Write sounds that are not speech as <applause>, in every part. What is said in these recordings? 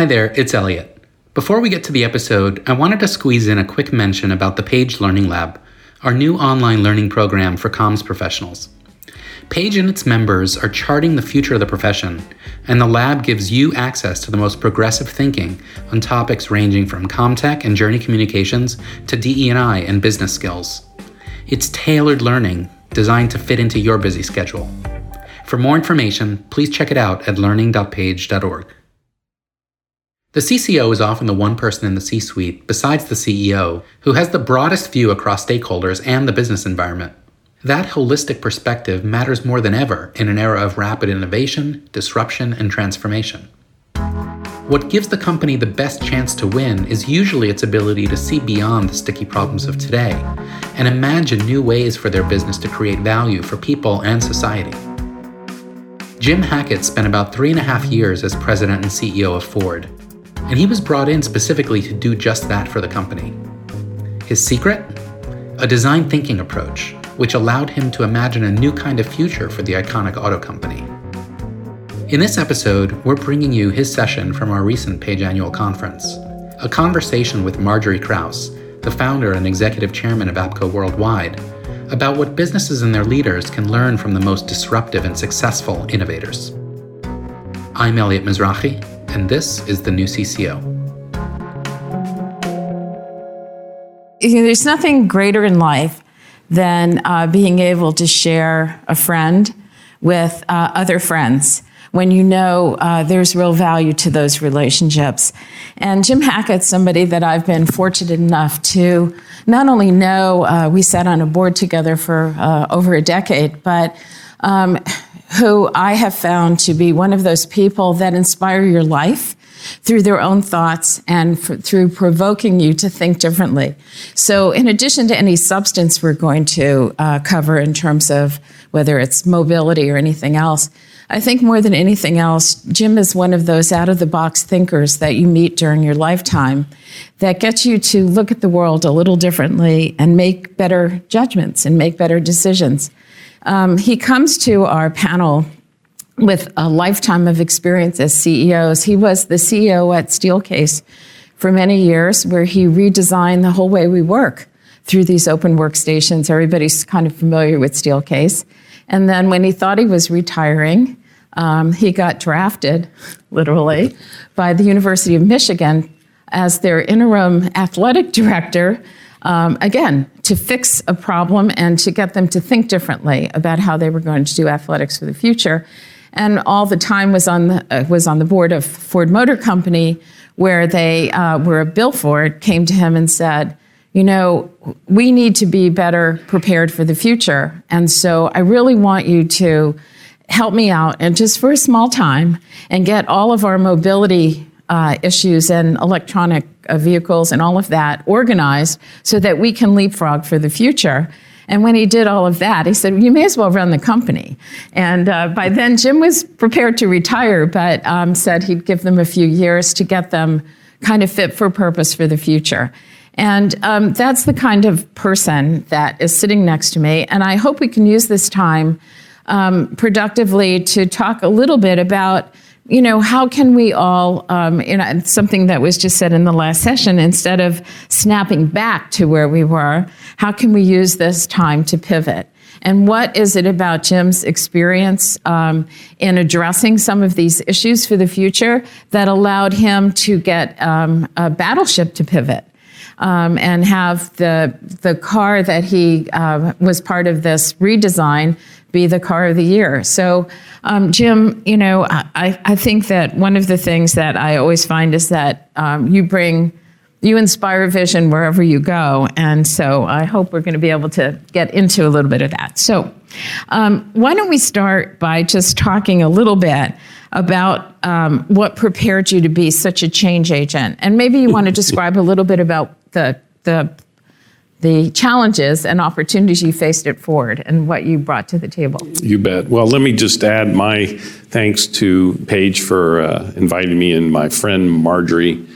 Hi there, it's Elliot. Before we get to the episode, I wanted to squeeze in a quick mention about the Page Learning Lab, our new online learning program for comms professionals. Page and its members are charting the future of the profession, and the lab gives you access to the most progressive thinking on topics ranging from comtech and journey communications to DE&I and business skills. It's tailored learning designed to fit into your busy schedule. For more information, please check it out at learning.page.org. The CCO is often the one person in the C suite, besides the CEO, who has the broadest view across stakeholders and the business environment. That holistic perspective matters more than ever in an era of rapid innovation, disruption, and transformation. What gives the company the best chance to win is usually its ability to see beyond the sticky problems of today and imagine new ways for their business to create value for people and society. Jim Hackett spent about three and a half years as president and CEO of Ford, and he was brought in specifically to do just that for the company. His secret? A design thinking approach which allowed him to imagine a new kind of future for the iconic auto company. In this episode, we're bringing you his session from our recent Page Annual Conference, a conversation with Margery Kraus, the founder and executive chairman of APCO Worldwide, about what businesses and their leaders can learn from the most disruptive and successful innovators. I'm Elliot Mizrahi, and this is the new CCO. You know, there's nothing greater in life than uh, being able to share a friend with uh, other friends when you know uh, there's real value to those relationships. And Jim Hackett's somebody that I've been fortunate enough to not only know, uh, we sat on a board together for uh, over a decade, but um, who I have found to be one of those people that inspire your life through their own thoughts and through provoking you to think differently. So, in addition to any substance we're going to uh, cover in terms of whether it's mobility or anything else, I think more than anything else, Jim is one of those out of the box thinkers that you meet during your lifetime that gets you to look at the world a little differently and make better judgments and make better decisions. Um, he comes to our panel with a lifetime of experience as CEOs. He was the CEO at Steelcase for many years, where he redesigned the whole way we work through these open workstations. Everybody's kind of familiar with Steelcase. And then when he thought he was retiring, um, he got drafted, <laughs> literally, by the University of Michigan as their interim athletic director. Um, again, to fix a problem and to get them to think differently about how they were going to do athletics for the future. And all the time was on the, uh, was on the board of Ford Motor Company, where they uh, where Bill Ford came to him and said, you know, we need to be better prepared for the future, and so I really want you to help me out and just for a small time and get all of our mobility uh, issues and electronic vehicles and all of that organized so that we can leapfrog for the future. And when he did all of that, he said, You may as well run the company. And uh, by then, Jim was prepared to retire, but um, said he'd give them a few years to get them kind of fit for purpose for the future. And um, that's the kind of person that is sitting next to me. And I hope we can use this time um, productively to talk a little bit about you know, how can we all, um, you know, something that was just said in the last session, instead of snapping back to where we were, how can we use this time to pivot? And what is it about Jim's experience um, in addressing some of these issues for the future that allowed him to get um, a battleship to pivot? Um, and have the the car that he uh, was part of this redesign be the car of the year. So, um, Jim, you know, I, I think that one of the things that I always find is that um, you bring, you inspire vision wherever you go. And so I hope we're going to be able to get into a little bit of that. So, um, why don't we start by just talking a little bit about um, what prepared you to be such a change agent? And maybe you want to <laughs> describe a little bit about the, the the challenges and opportunities you faced at Ford and what you brought to the table. You bet. Well, let me just add my thanks to Page for uh, inviting me and my friend Margery,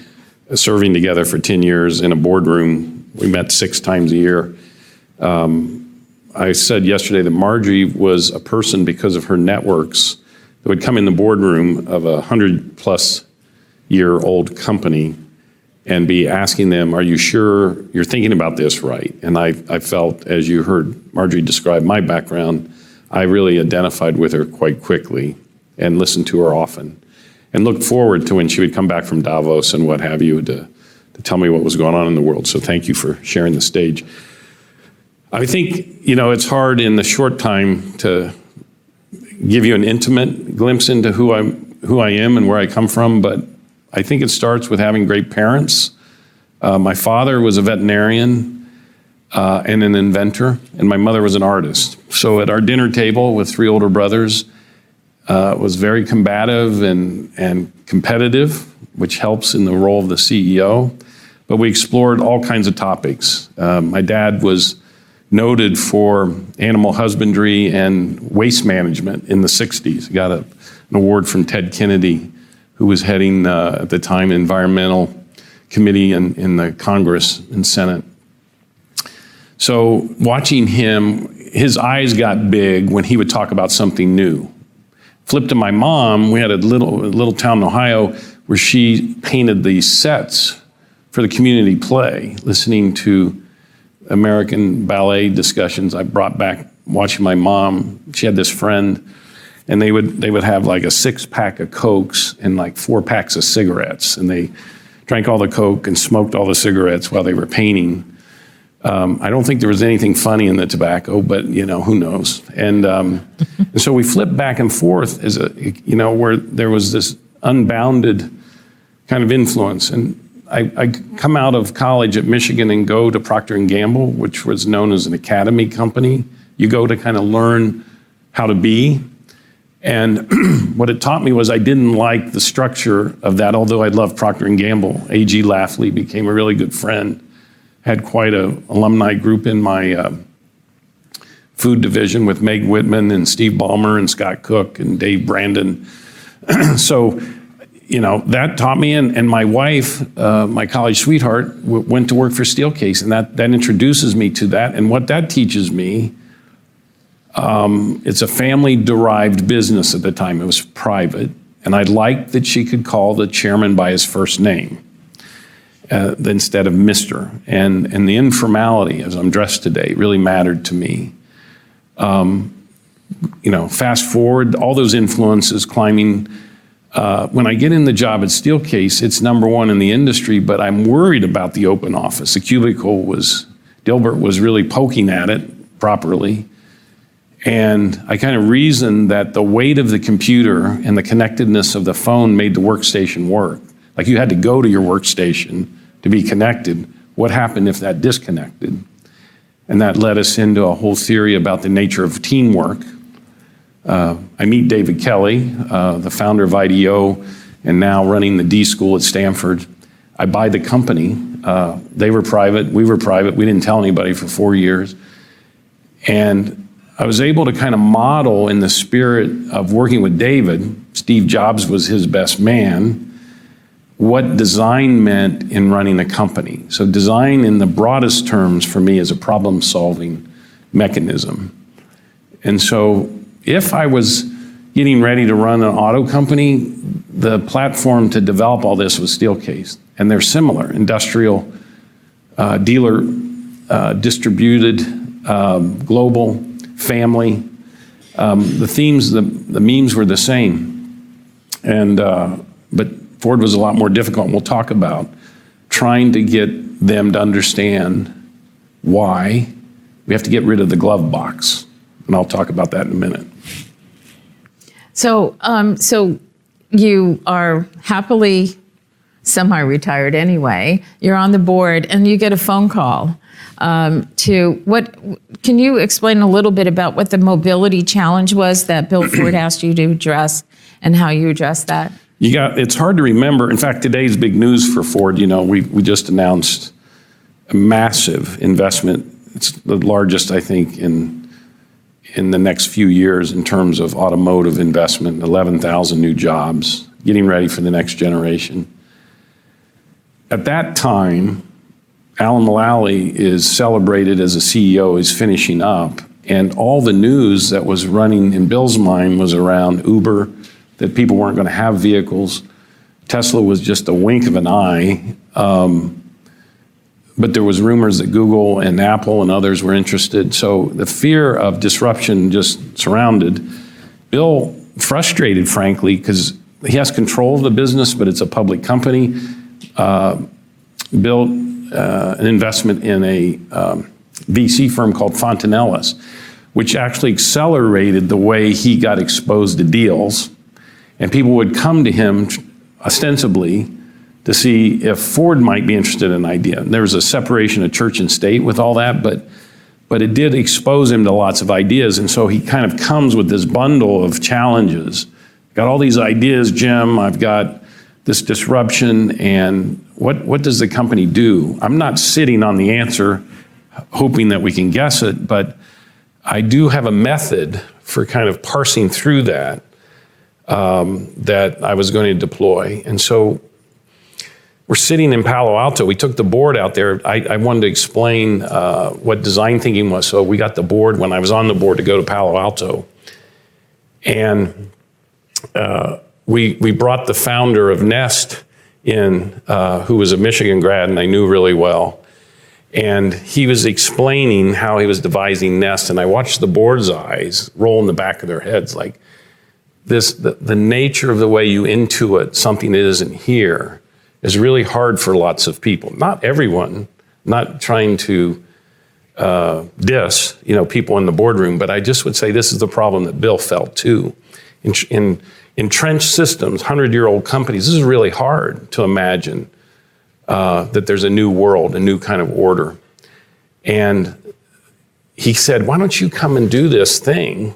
uh, serving together for 10 years in a boardroom. We met six times a year. Um, I said yesterday that Margery was a person because of her networks that would come in the boardroom of a hundred plus year old company and be asking them, Are you sure you're thinking about this right? And I, I felt, as you heard Margery describe my background, I really identified with her quite quickly and listened to her often and looked forward to when she would come back from Davos and what have you to, to tell me what was going on in the world. So thank you for sharing the stage. I think, you know, it's hard in the short time to give you an intimate glimpse into who I'm, who I am and where I come from, but I think it starts with having great parents. Uh, my father was a veterinarian uh, and an inventor, and my mother was an artist. So at our dinner table with three older brothers, uh, was very combative and, and competitive, which helps in the role of the CEO. But we explored all kinds of topics. Uh, my dad was noted for animal husbandry and waste management in the 60s. He got a, an award from Ted Kennedy, who was heading uh, at the time environmental committee in, in the Congress and Senate. So watching him, his eyes got big when he would talk about something new. Flip to my mom, we had a little, a little town in Ohio where she painted the sets for the community play, listening to American ballet discussions. I brought back watching my mom. She had this friend, and they would they would have like a six pack of cokes and like four packs of cigarettes, and they drank all the coke and smoked all the cigarettes while they were painting. Um, I don't think there was anything funny in the tobacco, but you know who knows. And, um, <laughs> and so we flipped back and forth as a you know where there was this unbounded kind of influence. And I, I, come out of college at Michigan and go to Procter and Gamble, which was known as an academy company. You go to kind of learn how to be. And <clears throat> what it taught me was I didn't like the structure of that. Although I loved Procter Gamble, A.G. Lafley became a really good friend. Had quite a alumni group in my uh, food division with Meg Whitman and Steve Ballmer and Scott Cook and Dave Brandon. <clears throat> so you know, that taught me, and, and my wife, uh, my college sweetheart, w- went to work for Steelcase, and that, that introduces me to that. And what that teaches me, um, it's a family derived business at the time, it was private. And I liked that she could call the chairman by his first name uh, instead of Mr. And, and the informality, as I'm dressed today, really mattered to me. Um, you know, fast forward, all those influences climbing uh, when I get in the job at Steelcase, it's number one in the industry, but I'm worried about the open office. The cubicle was, Dilbert was really poking at it properly. And I kind of reasoned that the weight of the computer and the connectedness of the phone made the workstation work. Like you had to go to your workstation to be connected. What happened if that disconnected? And that led us into a whole theory about the nature of teamwork uh, I meet David Kelley, uh, the founder of IDEO, and now running the D School at Stanford. I buy the company. Uh, they were private, we were private. We didn't tell anybody for four years. And I was able to kind of model in the spirit of working with David, Steve Jobs was his best man, what design meant in running a company. So, design in the broadest terms for me is a problem solving mechanism. And so, if I was getting ready to run an auto company, the platform to develop all this was Steelcase. And they're similar industrial, uh, dealer, uh, distributed, um, global, family. Um, the themes, the, the memes were the same. And, uh, but Ford was a lot more difficult. We'll talk about trying to get them to understand why we have to get rid of the glove box. And I'll talk about that in a minute. So, um, so you are happily semi-retired anyway. You're on the board, and you get a phone call um, to what? Can you explain a little bit about what the mobility challenge was that Bill <clears throat> Ford asked you to address, and how you addressed that? You got. It's hard to remember. In fact, today's big news for Ford. You know, we we just announced a massive investment. It's the largest, I think, in in the next few years in terms of automotive investment, 11,000 new jobs, getting ready for the next generation. At that time, Alan Mulally is celebrated as a CEO, he's finishing up, and all the news that was running in Bill's mind was around Uber, that people weren't going to have vehicles. Tesla was just a wink of an eye. Um, but there was rumors that Google and Apple and others were interested. So the fear of disruption just surrounded. Bill, frustrated, frankly, because he has control of the business, but it's a public company. Uh, built uh, an investment in a um, VC firm called Fontinalis, which actually accelerated the way he got exposed to deals. And people would come to him ostensibly to see if Ford might be interested in an idea. There was a separation of church and state with all that, but but it did expose him to lots of ideas, and so he kind of comes with this bundle of challenges. Got all these ideas, Jim. I've got this disruption, and what what does the company do? I'm not sitting on the answer, hoping that we can guess it, but I do have a method for kind of parsing through that um, that I was going to deploy, and so we're sitting in Palo Alto. We took the board out there. I, I wanted to explain uh, what design thinking was. So we got the board when I was on the board to go to Palo Alto. And uh, we, we brought the founder of Nest in, uh, who was a Michigan grad and I knew really well. And he was explaining how he was devising Nest. And I watched the board's eyes roll in the back of their heads like, this, the, the nature of the way you intuit something that isn't here is really hard for lots of people. Not everyone, not trying to uh, diss, you know, people in the boardroom, but I just would say this is the problem that Bill felt too. In, in entrenched systems, 100-year-old companies, this is really hard to imagine uh, that there's a new world, a new kind of order. And he said, why don't you come and do this thing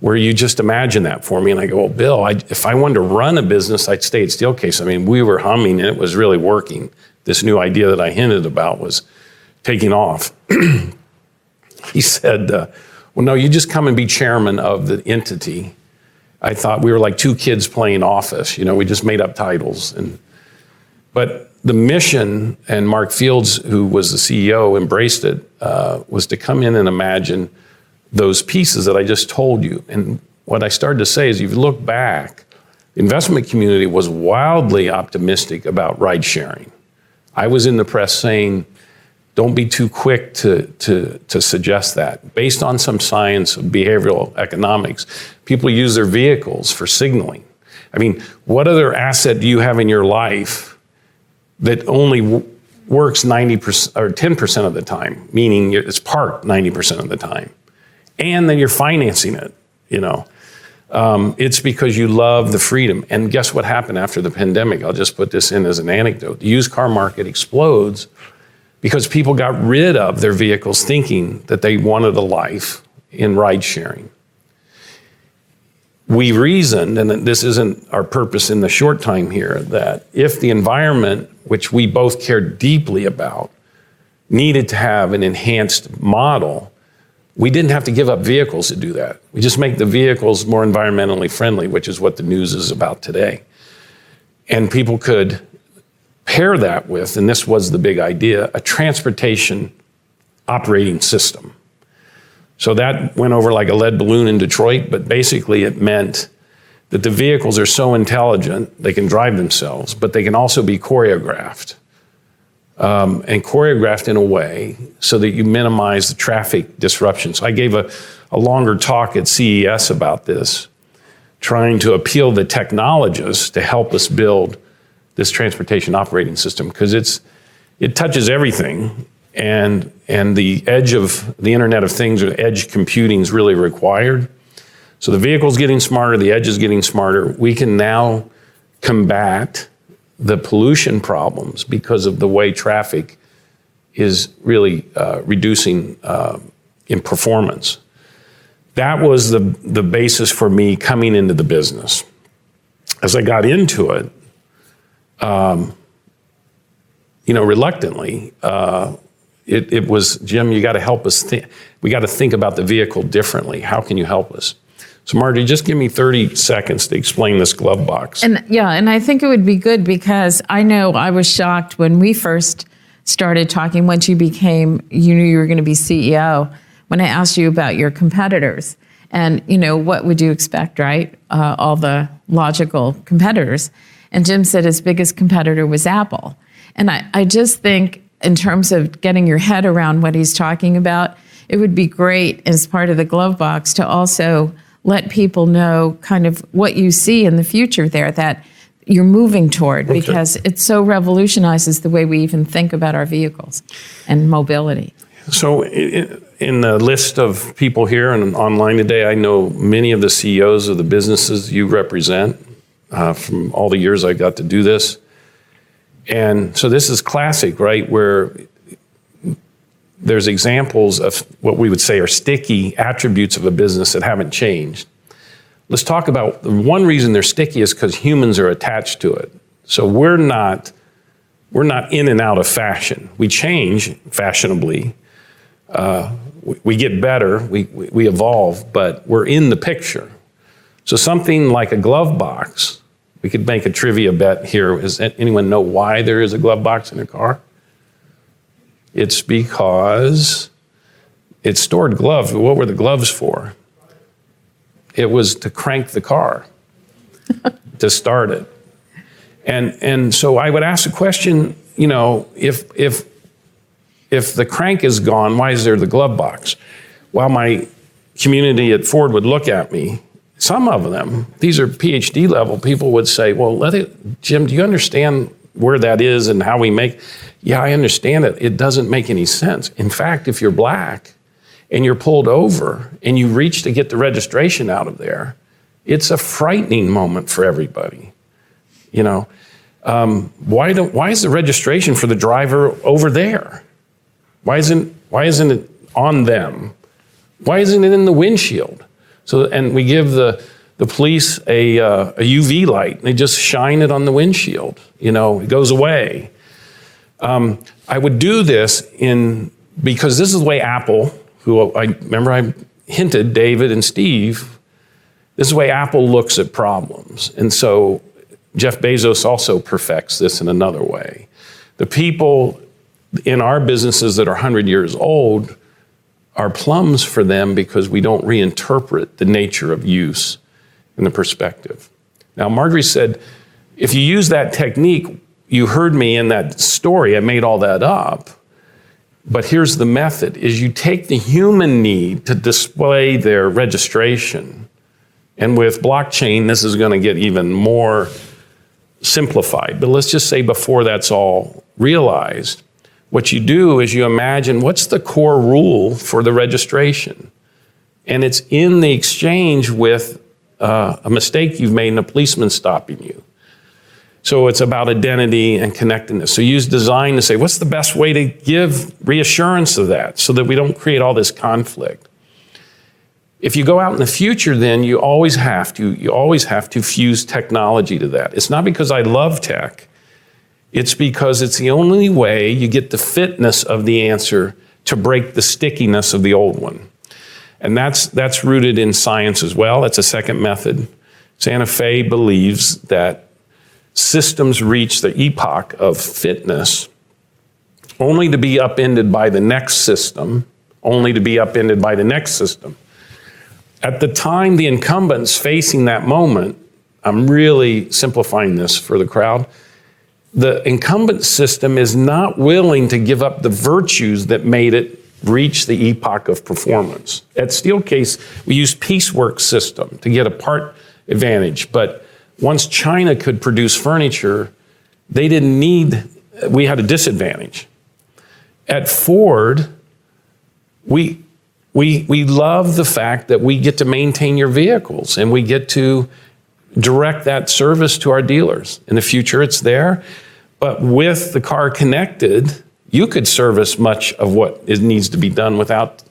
where you just imagine that for me. And I go, well, Bill, I, if I wanted to run a business, I'd stay at Steelcase. I mean, we were humming and it was really working. This new idea that I hinted about was taking off. <clears throat> he said, uh, well, no, you just come and be chairman of the entity. I thought we were like two kids playing office. You know, we just made up titles. And, but the mission, and Mark Fields, who was the CEO, embraced it, uh, was to come in and imagine – those pieces that I just told you. And what I started to say is, if you look back, the investment community was wildly optimistic about ride sharing. I was in the press saying, don't be too quick to, to, to suggest that. Based on some science of behavioral economics, people use their vehicles for signaling. I mean, what other asset do you have in your life that only w- works 90% or 10% of the time, meaning it's parked 90% of the time? and then you're financing it, you know. Um, it's because you love the freedom. And guess what happened after the pandemic? I'll just put this in as an anecdote. The used car market explodes because people got rid of their vehicles thinking that they wanted a life in ride sharing. We reasoned, and this isn't our purpose in the short time here, that if the environment, which we both cared deeply about, needed to have an enhanced model, we didn't have to give up vehicles to do that. We just make the vehicles more environmentally friendly, which is what the news is about today. And people could pair that with, and this was the big idea, a transportation operating system. So that went over like a lead balloon in Detroit, but basically it meant that the vehicles are so intelligent, they can drive themselves, but they can also be choreographed um, and choreographed in a way so that you minimize the traffic disruptions. I gave a, a longer talk at CES about this, trying to appeal the technologists to help us build this transportation operating system because it's it touches everything and and the edge of the internet of things or edge computing is really required so the vehicle's getting smarter the edge is getting smarter we can now combat the pollution problems because of the way traffic is really uh, reducing uh, in performance. That was the, the basis for me coming into the business. As I got into it, um, you know, reluctantly, uh, it, it, was Jim. You got to help us. we got to think about the vehicle differently. How can you help us? So, Margie, just give me 30 seconds to explain this glove box. And yeah, and I think it would be good because I know I was shocked when we first started talking, once you became, you knew you were going to be CEO, when I asked you about your competitors. And, you know, what would you expect, right? Uh, all the logical competitors. And Jim said his biggest competitor was Apple. And I, I just think, in terms of getting your head around what he's talking about, it would be great as part of the glove box to also let people know kind of what you see in the future there that you're moving toward Okay. because it so revolutionizes the way we even think about our vehicles and mobility. So, in the list of people here and online today, I know many of the CEOs of the businesses you represent uh, from all the years I got to do this. And so, this is classic, right? Where there's examples of what we would say are sticky attributes of a business that haven't changed. Let's talk about the one reason they're sticky is because humans are attached to it. So, we're not. We're not in and out of fashion. We change fashionably, we, we get better, we, we evolve, but we're in the picture. So something like a glove box, we could make a trivia bet here. Does anyone know why there is a glove box in a car? It's because it stored gloves. What were the gloves for? It was to crank the car, <laughs> to start it. And, and so I would ask the question, you know, if, if if the crank is gone, why is there the glove box? While my community at Ford would look at me, some of them, these are PhD level people, would say, Well, let it, Jim, do you understand where that is and how we make? Yeah, I understand it. It doesn't make any sense. In fact, if you're black and you're pulled over and you reach to get the registration out of there, it's a frightening moment for everybody. You know, um, why, don't, why is the registration for the driver over there? Why isn't, why isn't it on them? Why isn't it in the windshield? So, and we give the, the police a, uh, a UV light. And they just shine it on the windshield. You know, it goes away. Um, I would do this in because this is the way Apple, who I remember I hinted David and Steve, this is the way Apple looks at problems. And so Jeff Bezos also perfects this in another way. The people in our businesses that are 100 years old are plums for them because we don't reinterpret the nature of use and the perspective. Now, Margery said, if you use that technique, you heard me in that story, I made all that up. But here's the method is you take the human need to display their registration. And with blockchain, this is going to get even more simplified. But let's just say before that's all realized, what you do is you imagine what's the core rule for the registration? And it's in the exchange with uh, a mistake you've made and a policeman stopping you. So it's about identity and connectedness. So use design to say, what's the best way to give reassurance of that so that we don't create all this conflict? If you go out in the future, then you always have to, you always have to fuse technology to that. It's not because I love tech. It's because it's the only way you get the fitness of the answer to break the stickiness of the old one. And that's, that's rooted in science as well. That's a second method. Santa Fe believes that systems reach the epoch of fitness only to be upended by the next system, only to be upended by the next system. At the time the incumbent's facing that moment, I'm really simplifying this for the crowd. The incumbent system is not willing to give up the virtues that made it reach the epoch of performance. At Steelcase, we used piecework system to get a part advantage, but once China could produce furniture, they didn't need, we had a disadvantage. At Ford, we, we, we love the fact that we get to maintain your vehicles and we get to direct that service to our dealers. In the future, it's there. But with the car connected, you could service much of what is, needs to be done without,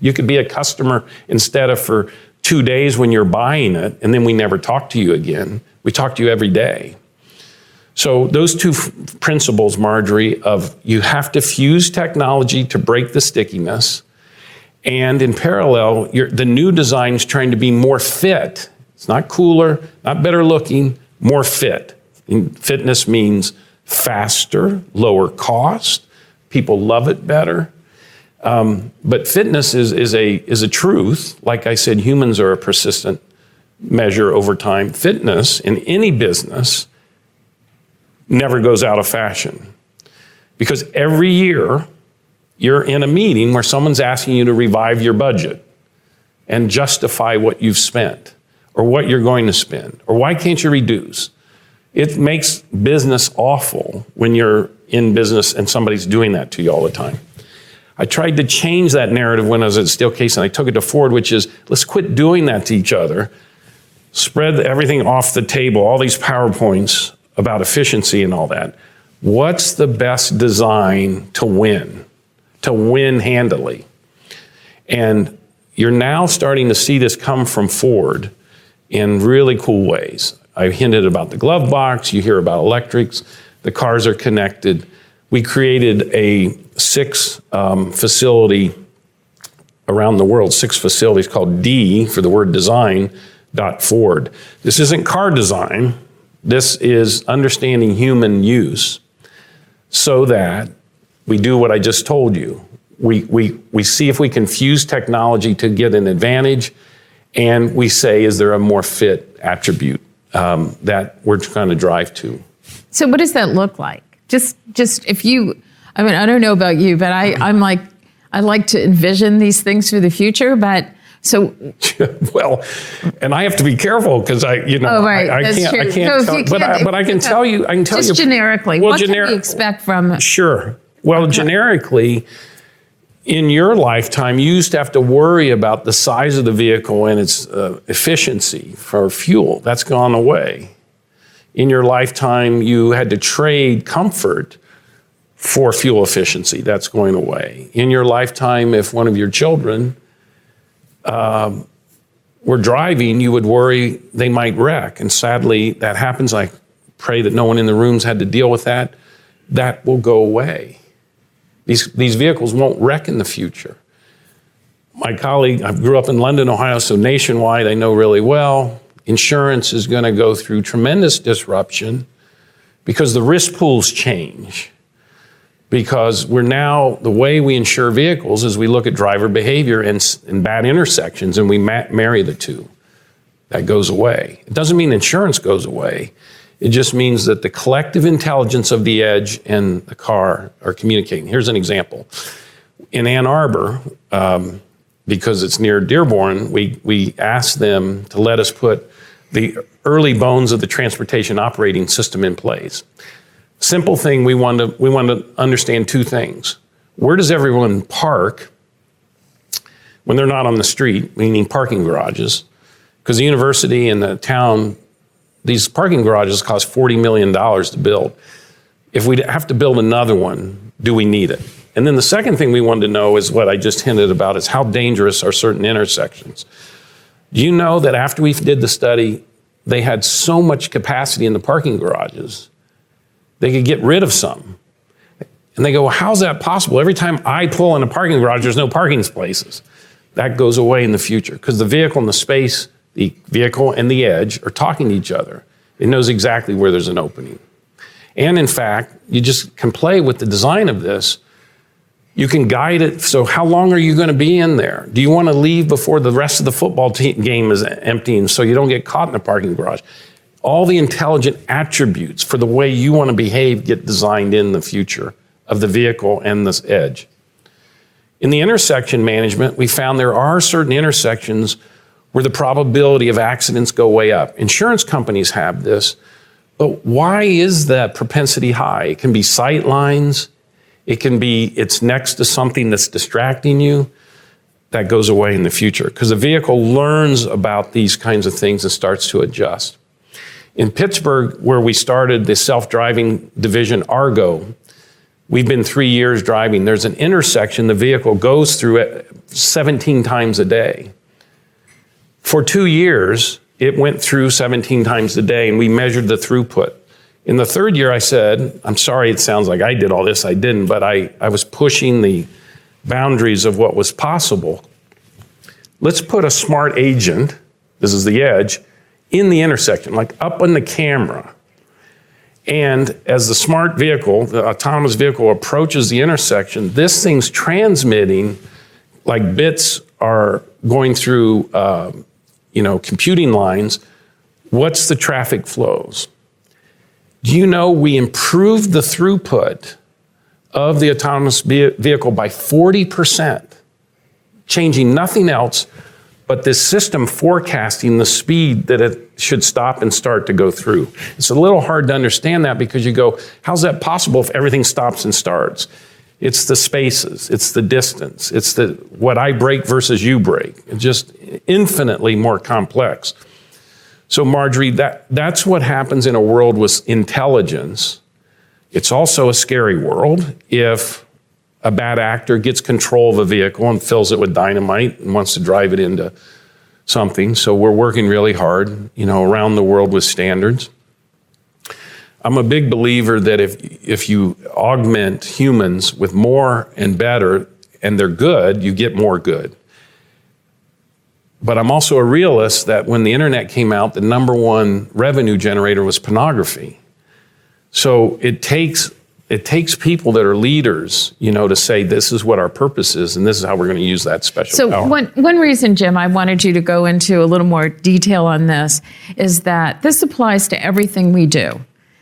you could be a customer instead of for two days when you're buying it, and then we never talk to you again. We talk to you every day. So, those two f- principles, Margery, of you have to fuse technology to break the stickiness, and in parallel, the new design is trying to be more fit. It's not cooler, not better looking, more fit. And fitness means faster, lower cost. People love it better. Um, but fitness is, is, a, is a truth. Like I said, humans are a persistent measure over time. Fitness in any business never goes out of fashion. Because every year, you're in a meeting where someone's asking you to revive your budget and justify what you've spent or what you're going to spend or why can't you reduce. It makes business awful when you're in business and somebody's doing that to you all the time. I tried to change that narrative when I was at Steelcase and I took it to Ford, which is let's quit doing that to each other. Spread everything off the table, all these PowerPoints about efficiency and all that. What's the best design to win, to win handily? And you're now starting to see this come from Ford in really cool ways. I hinted about the glove box, you hear about electrics, the cars are connected. We created a six um, facility around the world, six facilities called D for the word design, dot Ford. This isn't car design, this is understanding human use so that we do what I just told you. We, we, we see if we can fuse technology to get an advantage, and we say, is there a more fit attribute um, that we're trying to drive to? So, what does that look like? Just, just if you, I mean, I don't know about you, but I, I'm like, I like to envision these things for the future, but so <laughs> well, and I have to be careful because I, you know, Oh, right. I, I can't, I can't, So tell, but, I, but I can tell you, I can tell you just you generically, Well, what gener- can we expect from? Sure. Well, generically, in your lifetime, you used to have to worry about the size of the vehicle and its uh, efficiency for fuel. That's gone away. In your lifetime, you had to trade comfort for fuel efficiency. That's going away. In your lifetime, if one of your children um, were driving, you would worry they might wreck. And sadly, that happens. I pray that no one in the rooms had to deal with that. That will go away. These, these vehicles won't wreck in the future. My colleague, I grew up in London, Ohio, so nationwide I know really well. Insurance is going to go through tremendous disruption because the risk pools change. Because we're now, the way we insure vehicles is we look at driver behavior and, and bad intersections and we ma- marry the two. That goes away. It doesn't mean insurance goes away. It just means that the collective intelligence of the edge and the car are communicating. Here's an example. In Ann Arbor, um, because it's near Dearborn, we, we asked them to let us put the early bones of the transportation operating system in place. Simple thing, we want to, we want to understand two things. Where does everyone park when they're not on the street, meaning parking garages? Because the university and the town, these parking garages cost $40 million to build. If we have to build another one, do we need it? And then the second thing we wanted to know is what I just hinted about is how dangerous are certain intersections? Do you know that after we did the study, they had so much capacity in the parking garages, they could get rid of some. And they go, well, how's that possible? Every time I pull in a parking garage, there's no parking spaces. That goes away in the future because the vehicle and the space, the vehicle and the edge are talking to each other. It knows exactly where there's an opening. And in fact, you just can play with the design of this. You can guide it. So, how long are you going to be in there? Do you want to leave before the rest of the football team game is emptying so you don't get caught in a parking garage? All the intelligent attributes for the way you want to behave get designed in the future of the vehicle and this edge. In the intersection management, we found there are certain intersections where the probability of accidents go way up. Insurance companies have this, but why is that propensity high? It can be sight lines, it can be it's next to something that's distracting you. That goes away in the future because the vehicle learns about these kinds of things and starts to adjust. In Pittsburgh, where we started the self driving division Argo, we've been three years driving. There's an intersection the vehicle goes through it 17 times a day. For two years, it went through 17 times a day, and we measured the throughput. In the third year, I said, I'm sorry, it sounds like I did all this. I didn't, but I, I was pushing the boundaries of what was possible. Let's put a smart agent, this is the edge, in the intersection, like up on the camera. And as the smart vehicle, the autonomous vehicle approaches the intersection, this thing's transmitting like bits are going through, uh, you know, computing lines. What's the traffic flows? Do you know we improved the throughput of the autonomous vehicle by 40%, changing nothing else but this system forecasting the speed that it should stop and start to go through. It's a little hard to understand that because you go, how's that possible if everything stops and starts? It's the spaces, it's the distance, it's the what I break versus you break. Just infinitely more complex. So Margery, that, that's what happens in a world with intelligence. It's also a scary world if a bad actor gets control of a vehicle and fills it with dynamite and wants to drive it into something. So we're working really hard, you know, around the world with standards. I'm a big believer that if if you augment humans with more and better and they're good, you get more good. But I'm also a realist that when the internet came out, the number one revenue generator was pornography. So it takes it takes people that are leaders, you know, to say this is what our purpose is and this is how we're going to use that special so power. one one reason, Jim, I wanted you to go into a little more detail on this is that this applies to everything we do.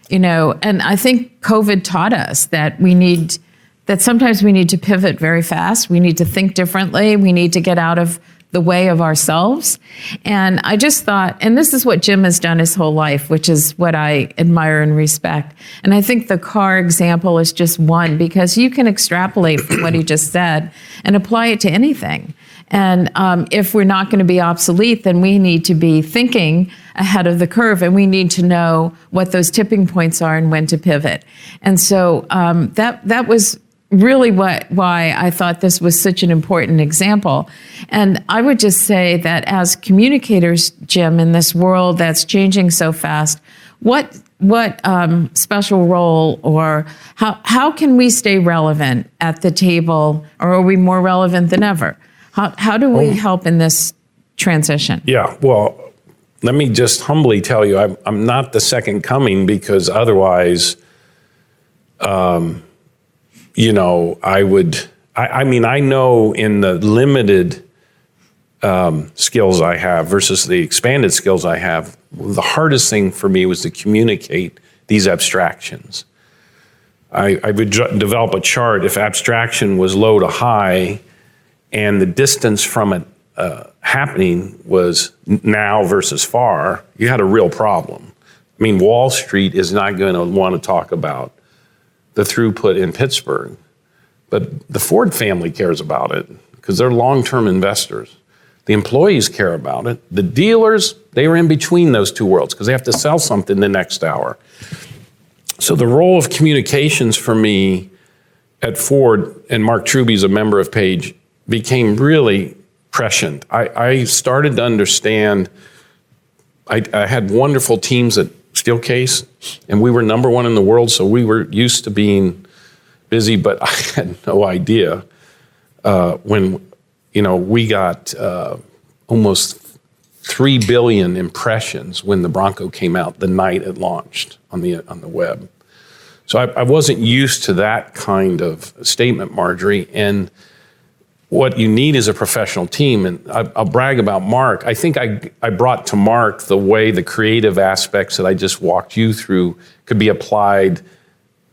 You know, and I think COVID taught us that we need that sometimes we need to pivot very fast. We need to think differently. We need to get out of the way of ourselves. And I just thought, and this is what Jim has done his whole life, which is what I admire and respect. And I think the car example is just one because you can extrapolate from what he just said and apply it to anything. And um, if we're not going to be obsolete, then we need to be thinking ahead of the curve and we need to know what those tipping points are and when to pivot. And so um, that, that was really what why I thought this was such an important example. And I would just say that as communicators, Jim, in this world that's changing so fast, what what um, special role or how how can we stay relevant at the table, or are we more relevant than ever? How how do we help in this transition? Yeah, well. Let me just humbly tell you, I'm, I'm not the second coming because otherwise, um, you know, I would, I, I mean, I know in the limited um, skills I have versus the expanded skills I have, the hardest thing for me was to communicate these abstractions. I, I would develop a chart if abstraction was low to high and the distance from it uh, happening was now versus far, you had a real problem. I mean, Wall Street is not going to want to talk about the throughput in Pittsburgh. But the Ford family cares about it because they're long term investors. The employees care about it. The dealers, they are in between those two worlds because they have to sell something the next hour. So the role of communications for me at Ford, and Mark Truby's a member of Page, became really prescient. I, I started to understand. I, I had wonderful teams at Steelcase, and we were number one in the world, so we were used to being busy, but <laughs> I had no idea uh, when, you know, we got uh, almost 3 billion impressions when the Bronco came out the night it launched on the, on the web. So I, I wasn't used to that kind of statement, Margery. And what you need is a professional team. And I, will brag about Mark. I think I, I brought to Mark the way the creative aspects that I just walked you through could be applied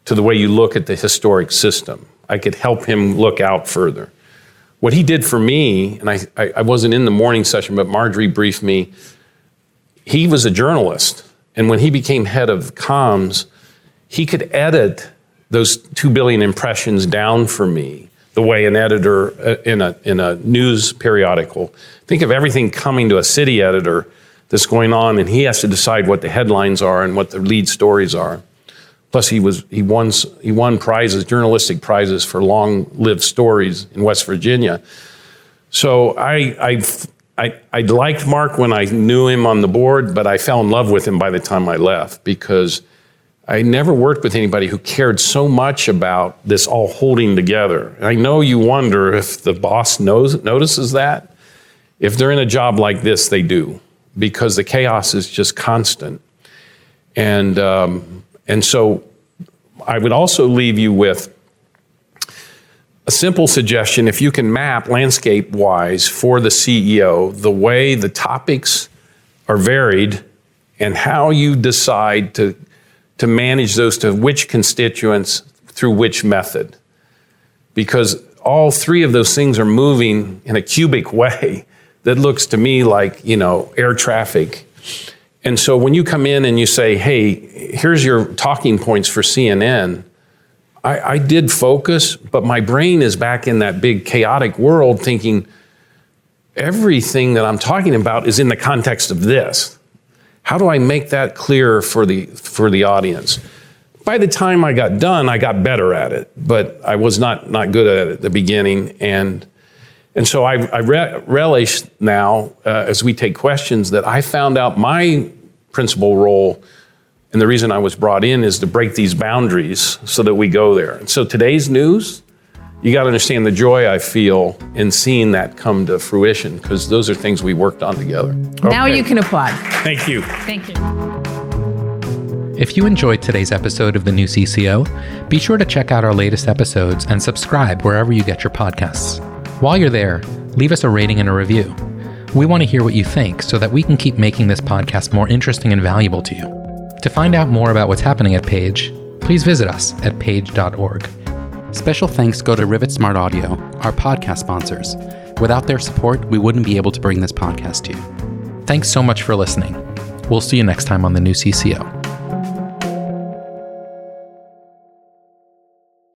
to the way you look at the historic system. I could help him look out further. What he did for me, and I, I, I wasn't in the morning session, but Margery briefed me, he was a journalist. And when he became head of comms, he could edit those 2 billion impressions down for me the way an editor uh, in a, in a news periodical. Think of everything coming to a city editor that's going on, and he has to decide what the headlines are and what the lead stories are. Plus, he was he won he won prizes, journalistic prizes for long-lived stories in West Virginia. So I I I, I liked Mark when I knew him on the board, but I fell in love with him by the time I left because I never worked with anybody who cared so much about this all holding together. I know you wonder if the boss knows notices that. If they're in a job like this, they do because the chaos is just constant. And um, and so I would also leave you with a simple suggestion if you can map landscape wise for the CEO the way the topics are varied and how you decide to to manage those to which constituents through which method. Because all three of those things are moving in a cubic way that looks to me like, you know, air traffic. And so when you come in and you say, hey, here's your talking points for CNN, I, I did focus, but my brain is back in that big chaotic world thinking everything that I'm talking about is in the context of this. How do I make that clear for the, for the audience? By the time I got done, I got better at it, but I was not, not good at it at the beginning. And, and so I, I re- relish now, uh, as we take questions, that I found out my principal role and the reason I was brought in is to break these boundaries so that we go there. And so today's news, you got to understand the joy I feel in seeing that come to fruition because those are things we worked on together. Now Okay. you can applaud. Thank you. Thank you. If you enjoyed today's episode of the new CCO, be sure to check out our latest episodes and subscribe wherever you get your podcasts. While you're there, leave us a rating and a review. We want to hear what you think so that we can keep making this podcast more interesting and valuable to you. To find out more about what's happening at Page, please visit us at page.org. Special thanks go to Rivet Smart Audio, our podcast sponsors. Without their support, we wouldn't be able to bring this podcast to you. Thanks so much for listening. We'll see you next time on the new CCO.